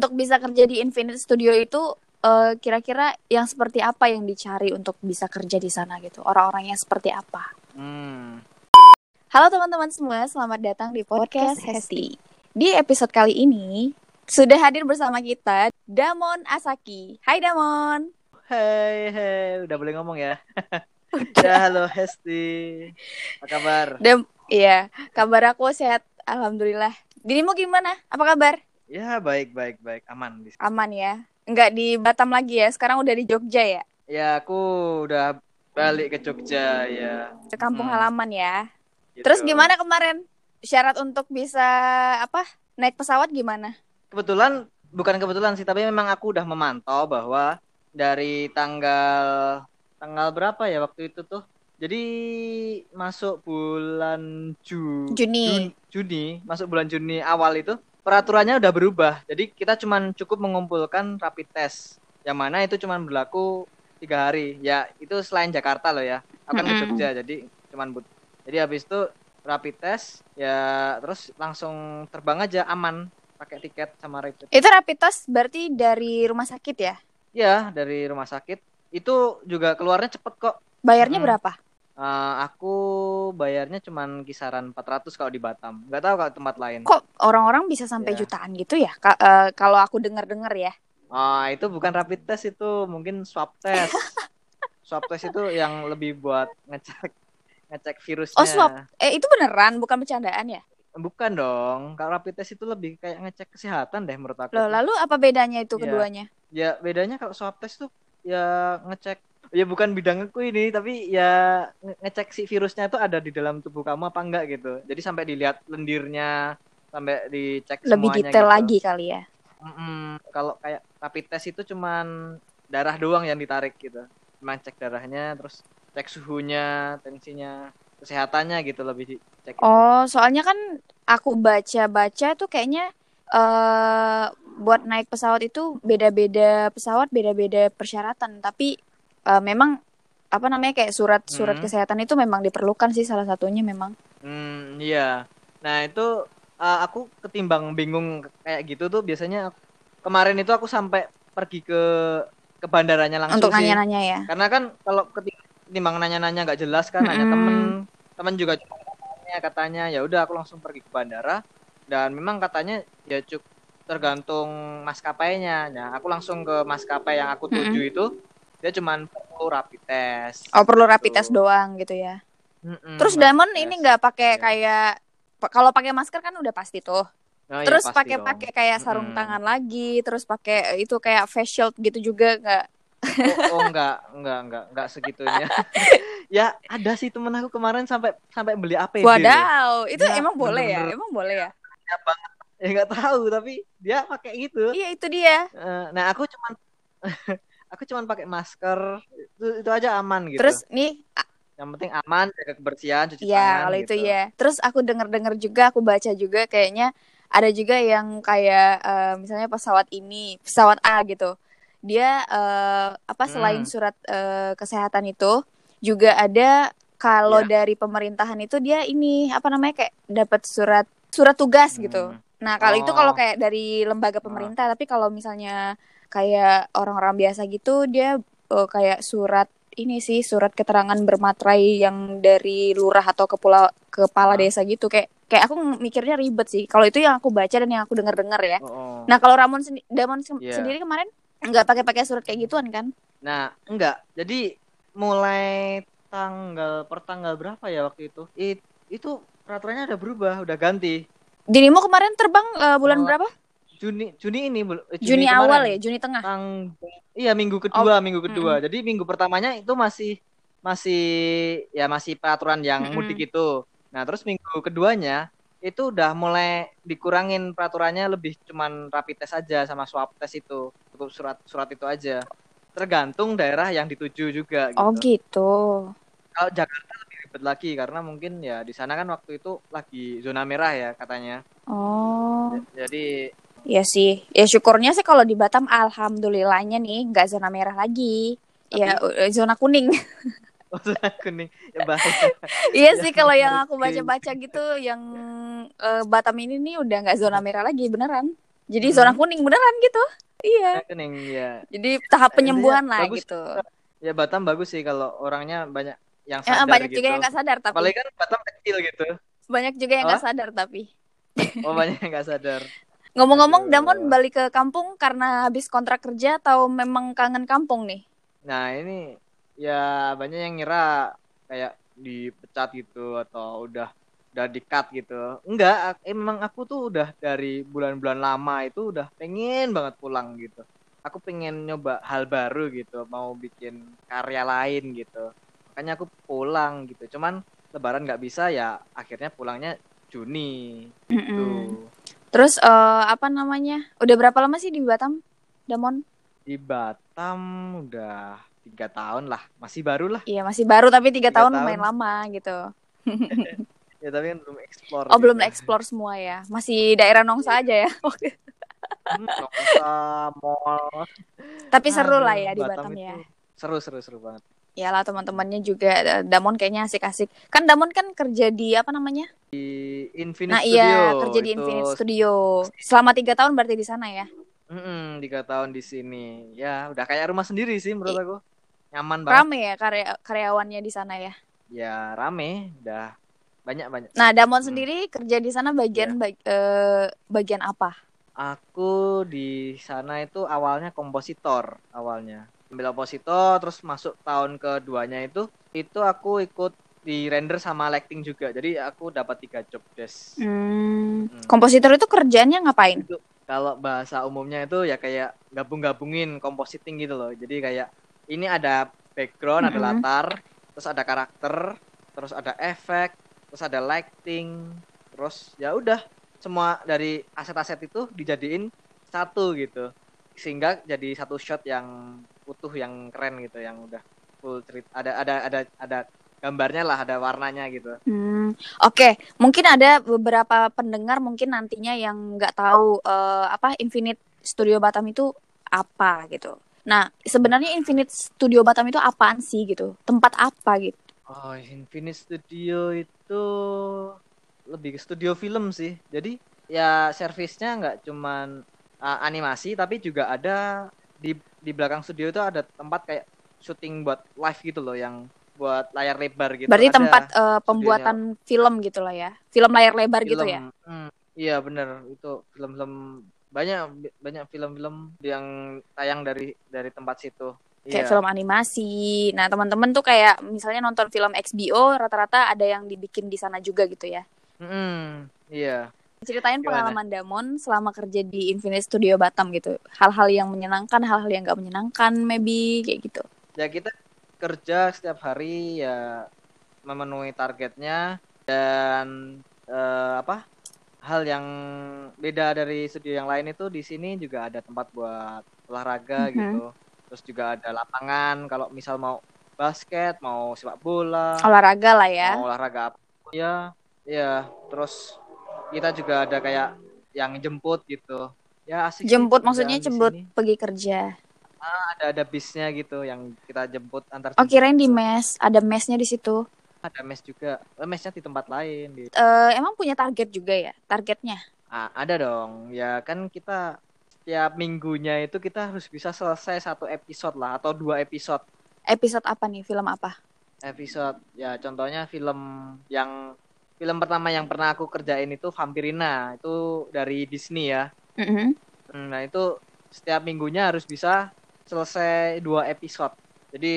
untuk bisa kerja di Infinite Studio itu eh, kira-kira yang seperti apa yang dicari untuk bisa kerja di sana gitu? Orang-orang yang seperti apa? Hmm. Halo teman-teman semua, selamat datang di podcast Hesti. Di episode kali ini sudah hadir bersama kita Damon Asaki. Hai Damon. Hai, hai, udah boleh ngomong ya? ya, halo Hesti. Apa kabar? Dam, iya, kabar aku sehat, alhamdulillah. Dirimu gimana? Apa kabar? Ya, baik, baik, baik, aman di sini. Aman ya. Enggak di Batam lagi ya, sekarang udah di Jogja ya. Ya, aku udah balik ke Jogja ya. Ke kampung Hmm. halaman ya. Gitu. Terus gimana kemarin? Syarat untuk bisa apa? Naik pesawat gimana? Kebetulan, bukan kebetulan sih, tapi memang aku udah memantau bahwa dari tanggal tanggal berapa ya waktu itu tuh? Jadi masuk bulan Ju- Juni. Jun- Juni, masuk bulan Juni awal itu peraturannya udah berubah. Jadi kita cuman cukup mengumpulkan rapid test, yang mana itu cuman berlaku tiga hari. Ya itu selain Jakarta loh ya. Akan ke Mm-mm. Jogja, jadi cuman but. Jadi habis itu rapid test, ya terus langsung terbang aja aman pakai tiket sama rapid. Itu rapid test berarti dari rumah sakit ya? Ya dari rumah sakit itu juga keluarnya cepet kok. Bayarnya Mm-mm. berapa? Eh, aku bayarnya cuman kisaran 400 kalau di Batam. Nggak tahu kalau tempat lain. Kok orang-orang bisa sampai Ya. jutaan gitu ya? Ka- eh, kalau aku dengar-dengar ya. Ah, itu bukan rapid test itu mungkin swab test. swab test itu yang lebih buat ngecek ngecek virusnya. Oh, swab. Eh itu beneran, bukan bercandaan ya? Bukan dong. Kalau rapid test itu lebih kayak ngecek kesehatan deh menurut aku. Loh, lalu apa bedanya itu Iya. keduanya? Ya bedanya kalau swab test tuh ya ngecek ya bukan bidang aku ini tapi ya nge- ngecek si virusnya itu ada di dalam tubuh kamu apa enggak gitu. Jadi sampai dilihat lendirnya sampai dicek Lebih semuanya detail gitu. lagi kali ya. Mm-mm. Kalau kayak rapid test itu cuman darah doang yang ditarik gitu. Cuman cek darahnya, terus cek suhunya, tensinya, kesehatannya gitu lebih dicek. gitu. Oh, soalnya kan aku baca-baca tuh kayaknya eh buat naik pesawat itu beda-beda pesawat, beda-beda persyaratan. Tapi eh, memang apa namanya kayak surat-surat Hmm. kesehatan itu memang diperlukan sih salah satunya memang. Hmm, iya. Nah, itu uh, aku ketimbang bingung kayak gitu tuh biasanya kemarin itu aku sampai pergi ke ke bandaranya langsung Untuk sih. nanya-nanya ya. Karena kan kalau keti- ketimbang nanya-nanya nggak jelas kan, nanya Mm-mm. temen, temen juga katanya katanya ya udah aku langsung pergi ke bandara dan memang katanya ya cuk tergantung maskapainya. Nah, aku langsung ke maskapai yang aku tuju itu dia cuman perlu rapid test. Oh, perlu rapid Gitu. test doang gitu ya. Mm-mm, Terus rapid Diamond test. ini nggak pakai Iya. kayak kalau pakai masker kan udah pasti tuh. Oh, iya, Terus pasti pakai pakai kayak sarung Mm-mm. tangan lagi, terus pakai itu kayak face shield gitu juga nggak? Oh, oh enggak, enggak, enggak, enggak segitunya. ya ada sih temen aku kemarin sampai sampai beli APD. Wadaw, itu Ya, emang boleh ya? Emang boleh ya? Ya enggak tahu tapi dia pakai gitu. Iya itu dia. Eh, Nah aku cuman aku cuman pakai masker itu, itu aja aman gitu. Terus nih, yang penting aman, jaga kebersihan, cuci ya tangan kalau itu gitu. ya. Terus aku denger-denger juga, aku baca juga kayaknya ada juga yang kayak eh, misalnya pesawat ini, pesawat A gitu. Dia eh, apa selain Hmm. surat eh, kesehatan itu juga ada kalau Ya. dari pemerintahan itu dia ini apa namanya kayak dapat surat surat tugas gitu. Hmm. Nah, kalau itu Oh. kalau kayak dari lembaga pemerintah, tapi kalau misalnya kayak orang-orang biasa gitu, dia eh, kayak surat ini sih, surat keterangan bermaterai yang dari lurah atau kepala kepala Ah. desa gitu. Kayak kayak aku mikirnya ribet sih. Kalau itu yang aku baca dan yang aku dengar-dengar ya. Oh, oh. Nah, kalau Ramon sendi Damon se- Iya. sendiri kemarin nggak pakai-pakai surat kayak gituan kan? Nah, enggak. Jadi mulai tanggal per tanggal berapa ya waktu itu? It, itu peraturannya udah berubah, udah ganti. Dirimu kemarin terbang eh, bulan Oh, berapa? Juni Juni ini eh, Juni, kemarin. awal ya, Juni tengah. Tang iya minggu kedua, Oh, minggu kedua. Jadi minggu pertamanya itu masih masih ya masih peraturan yang Mm-mm. mudik itu. Nah, terus minggu keduanya itu udah mulai dikurangin peraturannya lebih cuman rapid test aja sama swab test itu. Cukup surat surat itu aja. Tergantung daerah yang dituju juga gitu. Oh gitu. Kalau Jakarta lebih ribet lagi karena mungkin ya di sana kan waktu itu lagi zona merah ya katanya. Oh. Jadi Iya sih, ya syukurnya sih kalau di Batam alhamdulillahnya nih nggak zona merah lagi. Ya eh, zona kuning. oh, zona kuning ya iya Ya, sih kalau yang aku baca-baca gitu yang eh, Batam ini nih udah nggak zona merah lagi beneran. Jadi Mhm. zona kuning beneran gitu. Iya. Ya, kuning ya. Jadi tahap Intinya penyembuhan lah bagus. gitu. Ya Batam bagus sih kalau orangnya banyak yang Ya, sadar banyak gitu. juga yang nggak sadar tapi Apalagi kan Batam kecil gitu. banyak juga yang nggak sadar tapi. Oh banyak yang nggak sadar. Ngomong-ngomong, Aduh. Damon balik ke kampung karena habis kontrak kerja atau memang kangen kampung nih? Nah ini ya banyak yang ngira kayak dipecat gitu atau udah udah di cut gitu. Enggak, ak- emang aku tuh udah dari bulan-bulan lama itu udah pengen banget pulang gitu. Aku pengen nyoba hal baru gitu, mau bikin karya lain gitu. Makanya aku pulang gitu. Cuman Lebaran nggak bisa ya akhirnya pulangnya Juni Mm-mm. tuh. Terus eh, apa namanya? Udah berapa lama sih di Batam, Damon? Di Batam udah tiga tahun lah, masih baru lah. Iya masih baru tapi tiga tahun tahun. lumayan lama gitu. Ya tapi kan belum explore. Oh belum gitu. explore semua ya? Masih daerah Nongsa aja ya? Hmm, Nongsa, mall. tapi seru lah ya di Batam, itu ya. Seru seru seru banget. Iyalah teman-temannya juga Damon kayaknya asik-asik. Kan Damon kan kerja di apa namanya? Di Infinite nah Studio. iya kerja di itu, Infinite Studio. Selama tiga tahun berarti di sana ya? Mm-mm, tiga tahun di sini. Ya udah kayak rumah sendiri sih menurut aku. Nyaman banget. Rame ya karya karyawannya di sana ya? Ya rame, udah banyak banyak. Nah Damon Hmm. sendiri kerja di sana bagian bag- eh, bagian apa? Aku di sana itu awalnya kompositor awalnya. Ambil kompositor terus masuk tahun keduanya itu itu aku ikut di render sama lighting juga. Jadi aku dapat tiga job desk. Hmm, Hmm. kompositor itu kerjaannya ngapain? Itu kalau bahasa umumnya itu ya kayak gabung-gabungin compositing gitu loh. Jadi kayak ini ada background, ada Mhm. latar, terus ada karakter, terus ada efek, terus ada lighting, terus ya udah semua dari aset-aset itu dijadiin satu gitu. Sehingga jadi satu shot yang utuh yang keren gitu, yang udah full treat. Ada ada ada ada gambarnya lah, ada warnanya gitu. Hmm, Oke, mungkin ada beberapa pendengar mungkin nantinya yang nggak tahu eh, apa Infinite Studio Batam itu apa gitu. Nah, sebenarnya Infinite Studio Batam itu apaan sih gitu? Tempat apa gitu? Oh, Infinite Studio itu lebih ke studio film sih. Jadi ya servisnya nggak cuman uh, animasi tapi juga ada di di belakang studio itu ada tempat kayak syuting buat live gitu loh yang buat layar lebar gitu. Berarti Ada tempat eh, pembuatan film gitu lah ya. Film layar lebar gitu film. ya. Hmm, iya bener itu film-film banyak banyak film-film yang tayang dari dari tempat situ. Kayak Iya. film animasi. Nah, teman-teman tuh kayak misalnya nonton film XBO rata-rata ada yang dibikin di sana juga gitu ya. Mm-mm, iya. Ceritain Gimana? pengalaman Damon selama kerja di Infinite Studio Batam gitu. Hal-hal yang menyenangkan, hal-hal yang gak menyenangkan maybe kayak gitu. ya kita kerja setiap hari ya memenuhi targetnya dan eh, apa hal yang beda dari studio yang lain itu di sini juga ada tempat buat olahraga Mhm. gitu terus juga ada lapangan kalau misal mau basket mau sepak bola Olahraga lah ya. mau olahraga apa ya ya terus kita juga ada kayak yang jemput gitu ya asik Jemput kerjaan maksudnya jemput pergi kerja. ada ada bisnya gitu yang kita jemput antar Oh kirain di gitu. mes, ada mesnya di situ. ada mes juga Eh, mesnya di tempat lain di Eh emang punya target juga ya? Targetnya? Ah, ada dong ya kan kita setiap minggunya itu kita harus bisa selesai satu episode lah atau dua episode Episode apa nih? Film apa? episode ya contohnya film yang film pertama yang pernah aku kerjain itu Vampirina itu dari Disney ya Mm-mm. Hmm, nah itu setiap minggunya harus bisa selesai dua episode jadi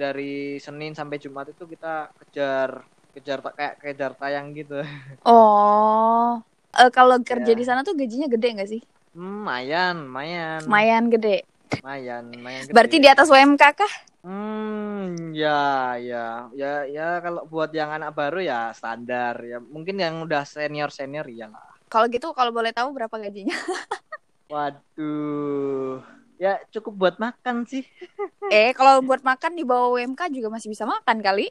dari Senin sampai Jumat itu kita kejar kejar kayak kejar tayang gitu Oh. Eh kalau kerja Ya. di sana tuh gajinya gede nggak sih? Hmm, mayan, mayan, Lumayan gede. Mayan, mayan. gede. Berarti di atas UMK kah? Hmm, ya, ya, ya, ya. Kalau buat yang anak baru ya standar. Ya mungkin yang udah senior senior ya lah. Kalau gitu kalau boleh tahu berapa gajinya? Waduh, ya cukup buat makan sih. eh kalau buat makan di bawah UMK juga masih bisa makan kali.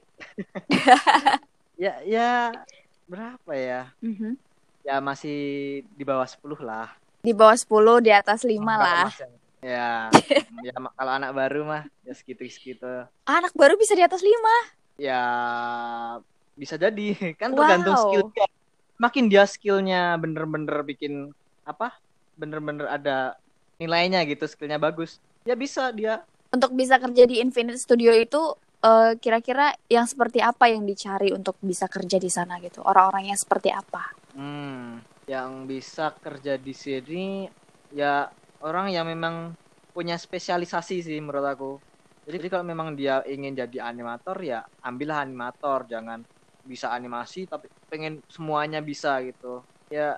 Ya, ya berapa ya? Mhm. Ya masih di bawah 10 lah. Di bawah 10, di atas 5 Kalau lah. Mas yang- Ya, ya kalau anak baru mah ya segitu-segitu. Anak baru bisa di atas 5. Ya bisa jadi kan Wow. tergantung skill dia. Makin dia skillnya bener-bener bikin apa bener-bener ada nilainya gitu skillnya bagus ya bisa dia Untuk bisa kerja di Infinite Studio itu eh, kira-kira yang seperti apa yang dicari untuk bisa kerja di sana gitu? Orang-orang yang seperti apa? Hmm, yang bisa kerja di sini ya orang yang memang punya spesialisasi sih menurut aku. Jadi kalau memang dia ingin jadi animator ya ambillah animator, jangan bisa animasi tapi pengen semuanya bisa gitu. Ya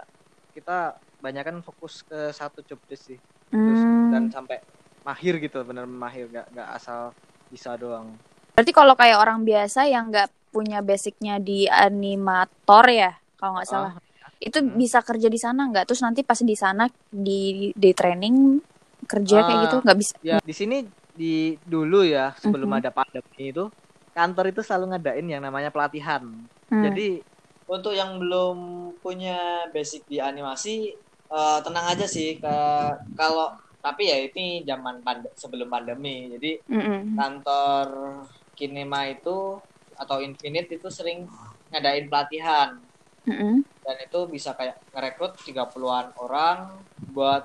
kita banyak kan fokus ke satu job desk sih. Terus Hmm. dan sampai mahir gitu, bener mahir nggak nggak asal bisa doang. Berarti kalau kayak orang biasa yang nggak punya basicnya di animator ya, kalau nggak salah, itu Hmm. bisa kerja di sana nggak? Terus nanti pas di sana di di training kerja kayak Ah, gitu nggak bisa? Ya di sini di dulu ya sebelum Mhm. ada pandemi itu kantor itu selalu ngadain yang namanya pelatihan. Hmm. Jadi Untuk yang belum punya basic di animasi, eh, tenang aja sih. Ke, kalau tapi ya ini zaman pand sebelum pandemi. Jadi Mm-mm. kantor Kinema itu atau Infinite itu sering ngadain pelatihan Mm-mm. Dan itu bisa kayak ngerekrut 30-an orang buat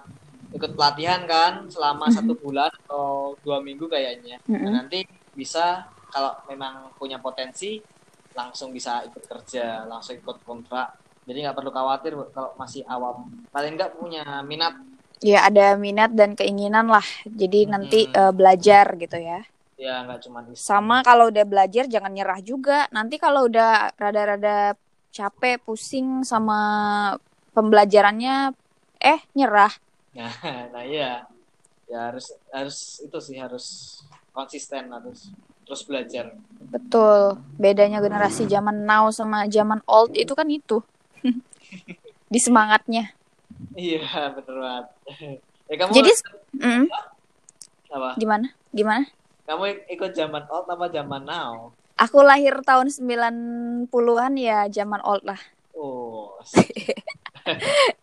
ikut pelatihan kan selama Mhm. satu bulan atau dua minggu kayaknya. Nah, nanti bisa kalau memang punya potensi langsung bisa ikut kerja, langsung ikut kontrak. Jadi nggak perlu khawatir kalau masih awam. Paling nggak punya minat. Ya ada minat dan keinginan lah. Jadi Mm-mm. nanti eh, belajar gitu ya. Ya nggak cuma. Sama kalau udah belajar jangan nyerah juga. Nanti kalau udah rada-rada capek, pusing sama pembelajarannya, eh nyerah. Nah, nah iya. Ya harus harus itu sih harus konsisten harus terus belajar. Betul. Bedanya generasi zaman now sama zaman old itu kan itu. Di semangatnya. Iya bener banget. Ya kamu Jadi mm, apa? gimana? Gimana? Kamu ikut zaman old apa zaman now? Aku lahir tahun 90-an ya zaman old lah. Oh.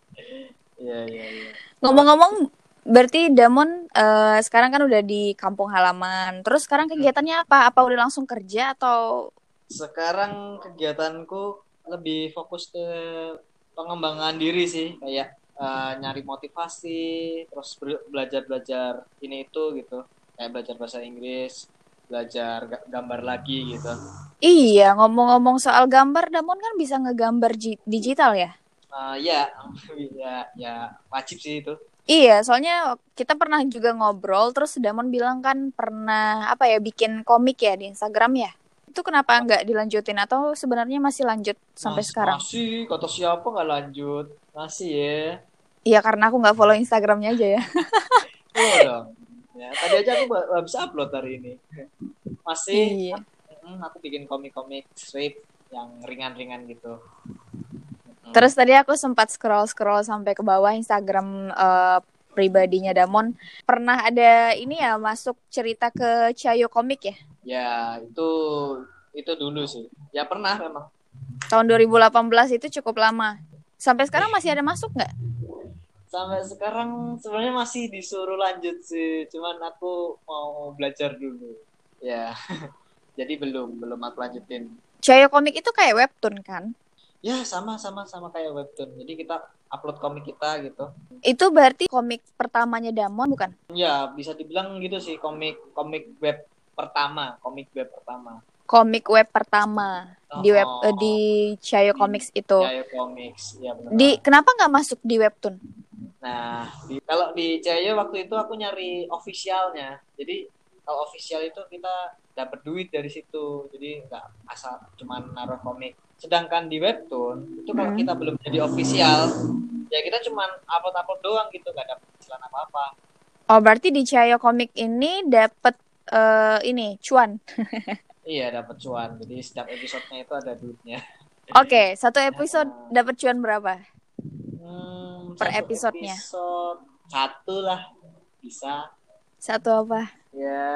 Iya iya iya. Ngomong-ngomong, berarti Damon eh, sekarang kan udah di kampung halaman. Terus sekarang kegiatannya apa? Apa udah langsung kerja atau Sekarang kegiatanku lebih fokus ke pengembangan diri sih, kayak eh, nyari motivasi, terus be- belajar-belajar ini itu gitu. Kayak belajar bahasa Inggris, belajar ga- gambar lagi gitu. Iya, ngomong-ngomong soal gambar, Damon kan bisa ngegambar digital ya? Eh, ya, ya, ya wajib sih itu. Iya, soalnya kita pernah juga ngobrol, terus Damon bilang kan pernah apa ya bikin komik ya di Instagram ya. Itu kenapa nggak dilanjutin atau sebenarnya masih lanjut sampai Mas- sekarang? Masih, kata siapa nggak lanjut? Masih ya. Iya, karena aku nggak follow Instagramnya aja ya. Iya dong. Ya, tadi aja aku habis upload hari ini. Masih Iya. Mm, aku bikin komik-komik strip yang ringan-ringan gitu. Terus tadi aku sempat scroll-scroll sampai ke bawah Instagram eh, pribadinya Damon. Pernah ada ini ya masuk cerita ke Cayo Komik ya? ya itu itu dulu sih. Ya pernah memang. Tahun 2018 itu cukup lama. Sampai sekarang masih ada masuk nggak? Sampai sekarang sebenarnya masih disuruh lanjut sih, cuman aku mau belajar dulu. Ya. Jadi belum belum aku lanjutin. Cayo Komik itu kayak webtoon kan? Ya sama sama sama kayak webtoon. Jadi kita upload komik kita gitu. Itu berarti komik pertamanya Damon bukan? Ya bisa dibilang gitu sih komik komik web pertama, komik web pertama. Komik web pertama di web Oh. eh, di Cayo Comics itu. Ya comics, ya benar. Di kenapa nggak masuk di webtoon? Nah, di, kalau di Jaya waktu itu aku nyari officialnya. Jadi kalau official itu kita dapat duit dari situ. Jadi nggak asal cuman naruh komik. Sedangkan di webtoon itu kalau Hmm. kita belum jadi official, ya kita cuman upload-upload doang gitu, nggak dapat penghasilan apa-apa. Oh, berarti di Cayo Komik ini dapat eh, ini cuan. Iya, dapat cuan. Jadi setiap episodenya itu ada duitnya. Oke, satu episode dapat cuan berapa? Hmm, Per episodenya? episode satu lah bisa. Satu apa? Ya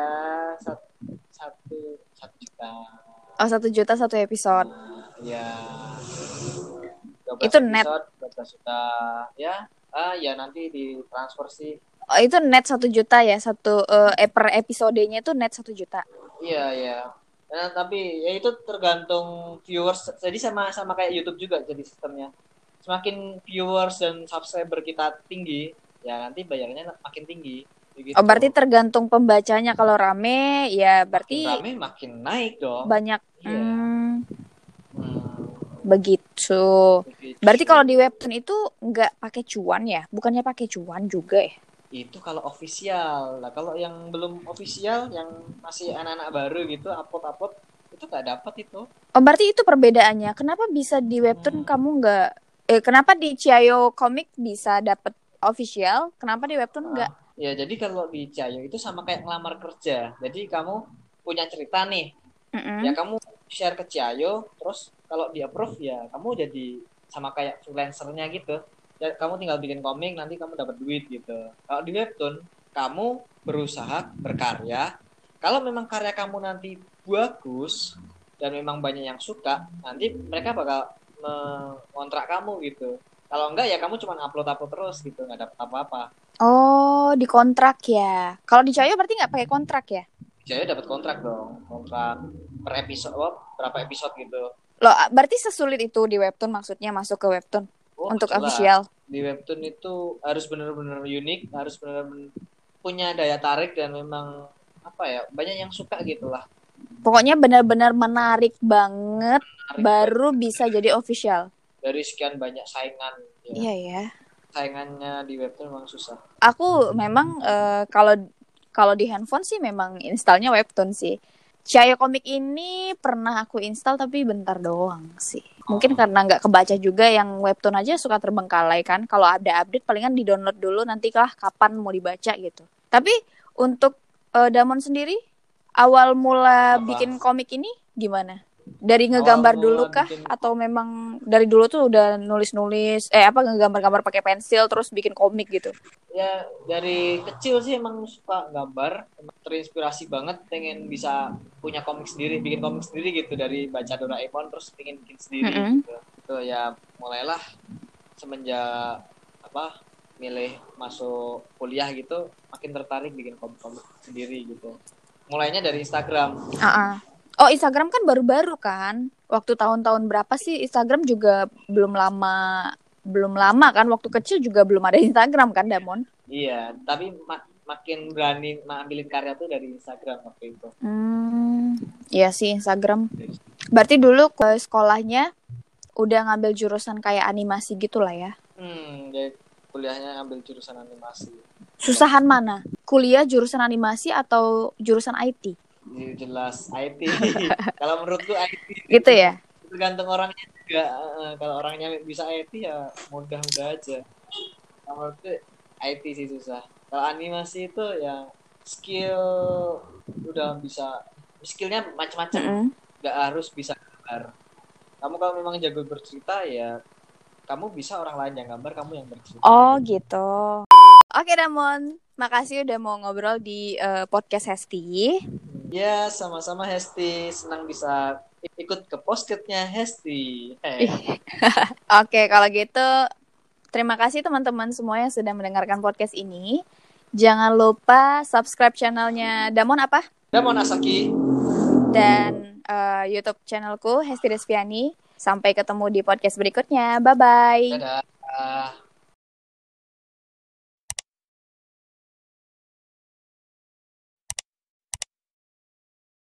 satu satu satu juta. Oh, satu juta satu episode. Ya. 12 Itu net. episode, 12 juta. Ya. Ah, ya nanti ditransfer sih. Oh, itu net satu juta ya satu eh, per episodenya itu net satu juta. Iya, iya. Nah, tapi ya itu tergantung viewers. Jadi sama sama kayak YouTube juga jadi sistemnya. Semakin viewers dan subscriber kita tinggi, ya nanti bayarnya makin tinggi. Gitu. Oh, berarti tergantung pembacanya. Kalau rame, ya berarti makin rame makin naik dong. banyak. Iya. Hmm, Hmm, begitu. begitu. Berarti kalau di webtoon itu nggak pakai cuan ya? Bukannya pakai cuan juga ya? itu kalau official lah kalau yang belum official yang masih anak-anak baru gitu upload-upload itu nggak dapat itu Oh, berarti itu perbedaannya. Kenapa bisa di webtoon Hmm. kamu nggak? Eh, kenapa di Chiayo Comic bisa dapat official? Kenapa di webtoon nggak? ya jadi kalau di Cayo itu sama kayak ngelamar kerja jadi kamu punya cerita nih Mm-mm. ya kamu share ke Cayo terus kalau di approve ya kamu jadi sama kayak freelancernya gitu ya kamu tinggal bikin komik nanti kamu dapat duit gitu kalau di webtoon kamu berusaha berkarya kalau memang karya kamu nanti bagus dan memang banyak yang suka nanti mereka bakal mengontrak kamu gitu kalau enggak ya kamu cuma upload upload terus gitu nggak dapat apa-apa Oh, di kontrak ya. Kalau di Chiayo berarti nggak pakai kontrak ya? Jaya dapat kontrak dong kontrak per episode oh, berapa episode gitu Loh, berarti sesulit itu di webtoon maksudnya masuk ke webtoon Oh, untuk jelas. official. di webtoon itu harus benar-benar unik harus benar-benar punya daya tarik dan memang apa ya banyak yang suka gitu lah Pokoknya benar-benar menarik banget Tarik baru bisa jadi official. dari sekian banyak saingan ya. Iya ya. saingannya di webtoon memang susah Aku memang eh, kalau kalau di handphone sih memang installnya webtoon sih. Chiayo Comic ini pernah aku install tapi bentar doang sih. Mungkin karena nggak kebaca juga yang webtoon aja suka terbengkalai kan. Kalau ada update palingan di download dulu nantikah kapan mau dibaca gitu. Tapi untuk eh, Damon sendiri awal mula Apa? bikin komik ini gimana? Dari ngegambar Awal dulu kah bikin- atau memang dari dulu tuh udah nulis-nulis eh apa ngegambar-gambar pakai pensil terus bikin komik gitu? ya dari kecil sih emang suka gambar emang terinspirasi banget pengen bisa punya komik sendiri bikin komik sendiri gitu dari baca Doraemon terus pengen bikin sendiri Mm-mm. gitu itu ya mulailah semenjak apa milih masuk kuliah gitu makin tertarik bikin komik-komik sendiri gitu mulainya dari Instagram Ah, ah. Oh, Instagram kan baru-baru kan? Waktu tahun-tahun berapa sih Instagram juga belum lama belum lama kan? Waktu kecil juga belum ada Instagram kan, Damon? iya tapi mak- makin berani ngambilin karya tuh dari Instagram waktu itu Hmm, iya sih Instagram. Berarti dulu ke sekolahnya udah ngambil jurusan kayak animasi gitu lah ya. hmm jadi kuliahnya ngambil jurusan animasi Susahan mana? Kuliah jurusan animasi atau jurusan IT? Ini jelas IT. kalau menurutku IT Gitu ya? tergantung orangnya juga. Kalau orangnya bisa IT ya mudah-mudah aja. Kalau menurutku IT sih susah. Kalau animasi itu ya skill udah bisa skillnya macam-macam. Nggak harus bisa gambar. Kamu kalau memang jago bercerita ya kamu bisa orang lain yang gambar, kamu yang bercerita. Oh, gitu. Oke, Damon. Makasih udah mau ngobrol di eh, podcast Hesti. Ya, sama-sama Hesti. Senang bisa ikut ke postketnya Hesti. Eh. Oke, kalau gitu terima kasih teman-teman semua yang sudah mendengarkan podcast ini. Jangan lupa subscribe channelnya Damon apa? Damon Asaki. Dan eh, YouTube channelku Hesti Respiani. Sampai ketemu di podcast berikutnya. Bye-bye. Dadah.